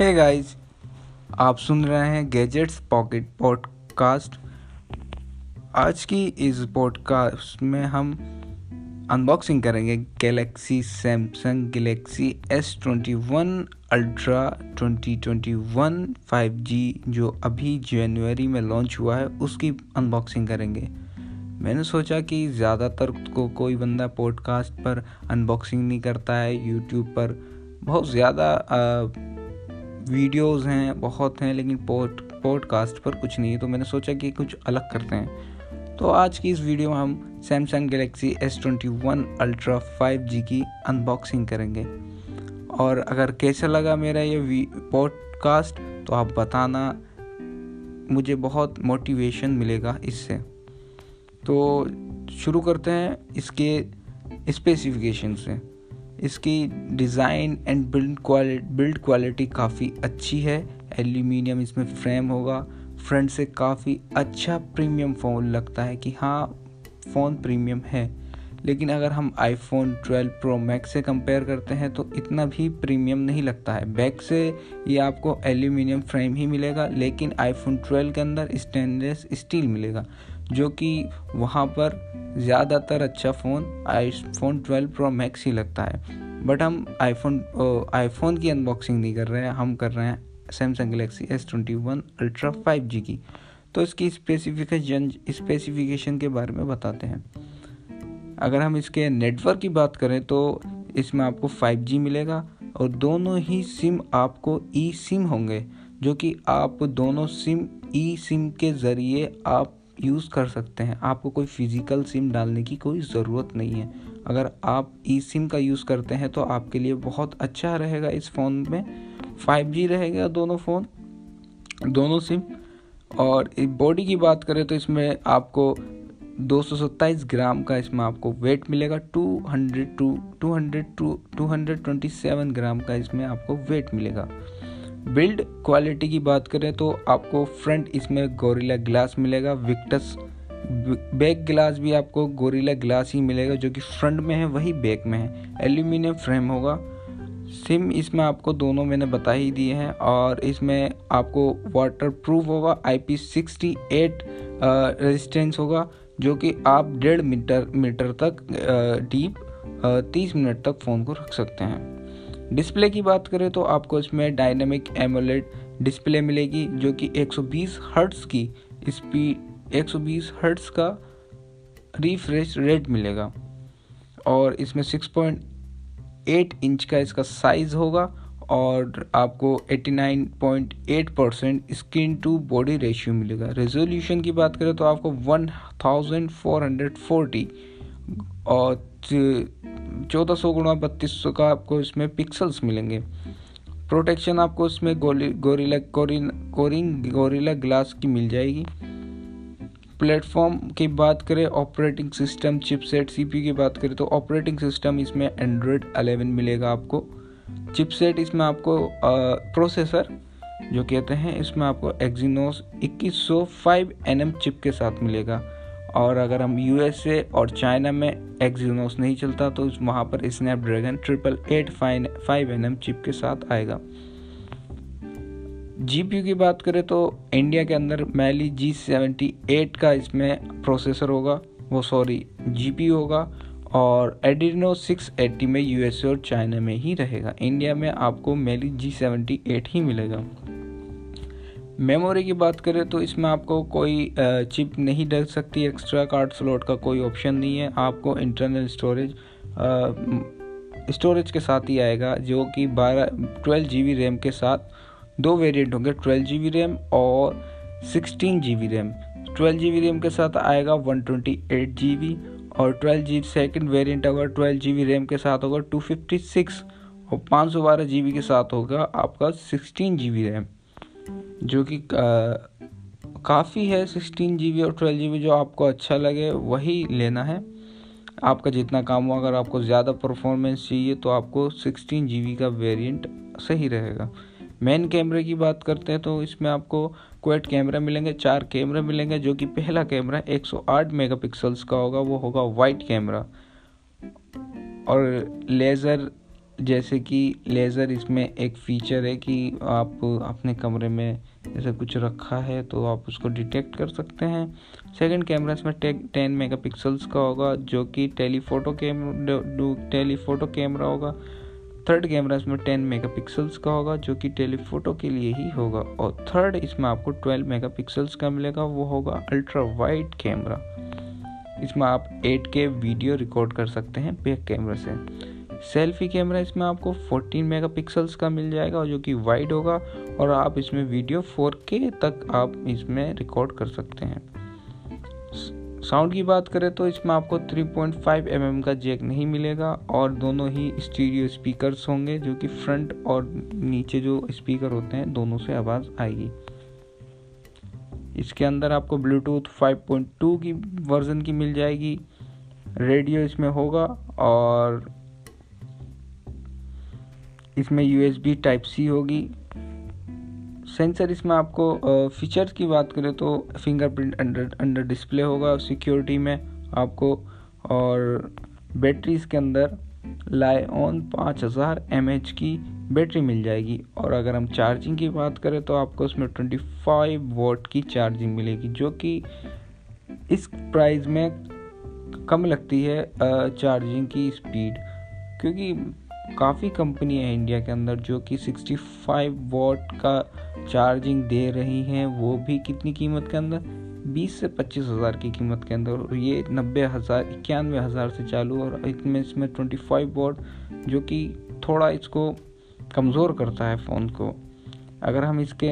Hey guys आप सुन रहे हैं गैजेट्स पॉकेट पॉडकास्ट आज की इस पॉडकास्ट में हम अनबॉक्सिंग करेंगे Galaxy Samsung Galaxy S twenty one Ultra twenty twenty one five G जो अभी जनवरी में लॉन्च हुआ है, उसकी अनबॉक्सिंग करेंगे। मैंने सोचा कि ज़्यादातर को कोई बंदा पॉडकास्ट पर अनबॉक्सिंग नहीं करता है यूट्यूब पर। बहुत ज़्यादा वीडियोस हैं, बहुत हैं, लेकिन पॉड पॉडकास्ट पर कुछ नहीं है तो मैंने सोचा कि कुछ अलग करते हैं। तो आज की इस वीडियो में हम Samsung Galaxy S twenty one Ultra five G की अनबॉक्सिंग करेंगे। और अगर कैसा लगा मेरा ये पॉडकास्ट तो आप बताना, मुझे बहुत मोटिवेशन मिलेगा इससे। तो शुरू करते हैं इसके स्पेसिफिकेशन से। इसकी design and build quality build quality काफ़ी अच्छी है। एल्यूमिनियम इसमें फ्रेम होगा। फ्रंट से काफ़ी अच्छा प्रीमियम फ़ोन लगता है कि हाँ फ़ोन प्रीमियम है। लेकिन अगर हम आईफोन 12 प्रो मैक्स से कंपेयर करते हैं तो इतना भी प्रीमियम नहीं लगता है। बैक से ये आपको एल्यूमिनियम फ्रेम ही मिलेगा, लेकिन आईफोन 12 के अंदर स्टेनलेस स्टील मिलेगा। जो कि वहाँ पर ज़्यादातर अच्छा फ़ोन आईफोन 12 प्रो मैक्स ही लगता है। बट हम आईफोन आईफोन की अनबॉक्सिंग नहीं कर रहे हैं, हम कर रहे हैं Samsung Galaxy S twenty one Ultra five G की। तो इसकी स्पेसिफिकेशन स्पेसिफिकेशन के बारे में बताते हैं। अगर हम इसके नेटवर्क की बात करें तो इसमें आपको 5G मिलेगा और दोनों ही सिम आपको ई सिम होंगे, जो कि आप दोनों सिम ई सिम के ज़रिए आप यूज़ कर सकते हैं। आपको कोई फ़िज़िकल सिम डालने की कोई ज़रूरत नहीं है। अगर आप ई सिम का यूज़ करते हैं तो आपके लिए बहुत अच्छा रहेगा इस फ़ोन में। 5G रहेगा दोनों फ़ोन दोनों सिम और बॉडी की बात करें तो इसमें आपको दो सौ सत्ताईस ग्राम का इसमें आपको वेट मिलेगा। 200 टू 200 टू 227 ग्राम का इसमें आपको वेट मिलेगा। बिल्ड क्वालिटी की बात करें तो आपको फ्रंट इसमें गोरिल्ला ग्लास मिलेगा, विक्टस बैक ग्लास भी आपको गोरिल्ला ग्लास ही मिलेगा जो कि फ्रंट में है, वही बैक में है। एल्यूमिनियम फ्रेम होगा। सिम इसमें आपको दोनों मैंने बता ही दिए हैं और इसमें आपको वाटर प्रूफ होगा I P sixty eight resistance होगा, जो कि आप डेढ़ मीटर मीटर तक डीप तीस मिनट तक फ़ोन को रख सकते हैं। डिस्प्ले की बात करें तो आपको इसमें डायनेमिक एमोलेड डिस्प्ले मिलेगी, जो कि 120 हर्ट्स की स्पीड 120 हर्ट्स का रिफ्रेश रेट मिलेगा। और इसमें 6.8 इंच का इसका साइज़ होगा और आपको 89.8 percent screen to body ratio मिलेगा। रेजोल्यूशन की बात करें तो आपको 1440 और चौदह सौ गुणा बत्तीस सौ का आपको इसमें पिक्सल्स मिलेंगे। प्रोटेक्शन आपको इसमें गोरिला कोरिंग गोरिला ग्लास की मिल जाएगी। प्लेटफॉर्म की बात करें ऑपरेटिंग सिस्टम चिपसेट सीपी की बात करें तो ऑपरेटिंग सिस्टम इसमें एंड्रॉयड 11 मिलेगा आपको। चिपसेट इसमें आपको आ, प्रोसेसर जो कहते हैं इसमें आपको एक्जीनोस 2105 एनएम चिप के साथ मिलेगा। और अगर हम यूएसए और चाइना में एक्जीनोस नहीं चलता तो वहाँ पर Snapdragon triple eight five five NM chip के साथ आएगा। जीपीयू की बात करें तो इंडिया के अंदर मैली जी सेवेंटी एट का इसमें प्रोसेसर होगा, वो सॉरी जी होगा, और एडिनो 680 में यूएसए और चाइना में ही रहेगा। इंडिया में आपको मैली जी सेवेंटी एट ही मिलेगा। मेमोरी की बात करें तो इसमें आपको कोई चिप नहीं डल सकती एक्स्ट्रा कार्ड स्लॉट का कोई ऑप्शन नहीं है। आपको इंटरनल स्टोरेज स्टोरेज के साथ ही आएगा, जो कि बारह ट्वेल्व जी रैम के साथ। दो वेरिएंट होंगे ट्वेल्व जी रैम और sixteen G RAM twelve G RAM के साथ आएगा वन ट्वेंटी एट जी और ट्वेल्व जी सेकेंड वेरियंट होगा ट्वेल्व जी रैम के साथ होगा टू फिफ्टी सिक्स और पाँच सौ बारह जी के साथ होगा आपका सिक्सटीन जी रैम जो कि काफ़ी है सिक्सटीन जी और ट्वेल्व जी जो आपको अच्छा लगे, वही लेना है। आपका जितना काम हो अगर आपको ज़्यादा परफॉर्मेंस चाहिए तो आपको सिक्सटीन जी का वेरिएंट सही रहेगा। मेन कैमरे की बात करते हैं तो इसमें आपको क्वेट कैमरा मिलेंगे, चार कैमरे मिलेंगे, जो कि पहला कैमरा 108 मेगापिक्सल्स का होगा, वो होगा वाइट कैमरा। और लेज़र जैसे कि लेज़र इसमें एक फ़ीचर है कि आप अपने कमरे में जैसे कुछ रखा है तो आप उसको डिटेक्ट कर सकते हैं। सेकंड कैमरा इसमें टे टेन मेगापिक्सल्स का होगा, जो कि टेलीफोटो कैम टेलीफोटो कैमरा होगा। थर्ड कैमरा इसमें 10 मेगापिक्सल्स का होगा, जो कि टेलीफोटो के लिए ही होगा। और थर्ड इसमें आपको 12 मेगापिक्सल्स का मिलेगा, वो होगा अल्ट्रा वाइड कैमरा इसमें आप 8K वीडियो रिकॉर्ड कर सकते हैं बैक कैमरा से। सेल्फी कैमरा इसमें आपको 14 मेगापिक्सल्स का मिल जाएगा जो कि वाइड होगा और आप इसमें वीडियो 4K तक आप इसमें रिकॉर्ड कर सकते हैं। साउंड की बात करें तो इसमें आपको 3.5 पॉइंट mm का जैक नहीं मिलेगा और दोनों ही स्टीरियो स्पीकर्स होंगे जो कि फ्रंट और नीचे जो स्पीकर होते हैं, दोनों से आवाज़ आएगी। इसके अंदर आपको ब्लूटूथ 5.2 की वर्जन की मिल जाएगी। रेडियो इसमें होगा और इसमें यूएसबी टाइप सी होगी। सेंसर इसमें आपको फीचर्स की बात करें तो फिंगरप्रिंट अंडर अंडर डिस्प्ले होगा सिक्योरिटी में आपको, और बैटरी इसके अंदर लाए ऑन पाँच हज़ार एम एच की बैटरी मिल जाएगी। और अगर हम चार्जिंग की बात करें तो आपको उसमें 25 वोट की चार्जिंग मिलेगी, जो कि इस प्राइस में कम लगती है चार्जिंग की स्पीड क्योंकि काफ़ी कंपनी है इंडिया के अंदर जो कि 65 वॉट का चार्जिंग दे रही हैं, वो भी कितनी कीमत के अंदर? 20 से पच्चीस हज़ार की कीमत के अंदर। और ये नब्बे हज़ार, इक्यानवे हज़ार से चालू और इसमें इसमें 25 वॉट जो कि थोड़ा इसको कमज़ोर करता है फ़ोन को। अगर हम इसके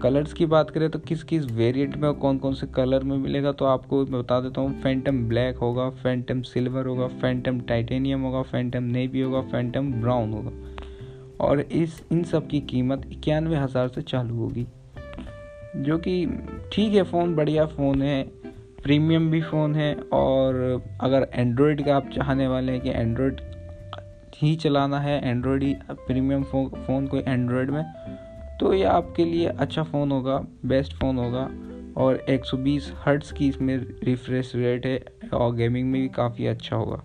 कलर्स की बात करें तो किस किस वेरिएंट में और कौन कौन से कलर में मिलेगा तो आपको मैं बता देता हूँ फैंटम ब्लैक होगा फैंटम सिल्वर होगा फैंटम टाइटेनियम होगा फैंटम नेवी होगा फैंटम ब्राउन होगा। और इस, इन सब की कीमत इक्यानवे हज़ार से चालू होगी। जो कि ठीक है फ़ोन बढ़िया फ़ोन है प्रीमियम भी फ़ोन है, और अगर एंड्रॉयड का आप चाहने वाले हैं कि एंड्रॉयड ही चलाना है एंड्रॉयड ही प्रीमियम फ़ोन कोई एंड्रॉयड में तो ये आपके लिए अच्छा फ़ोन होगा बेस्ट फ़ोन होगा और 120 हर्ट्स की इसमें रिफ्रेश रेट है और गेमिंग में भी काफ़ी अच्छा होगा।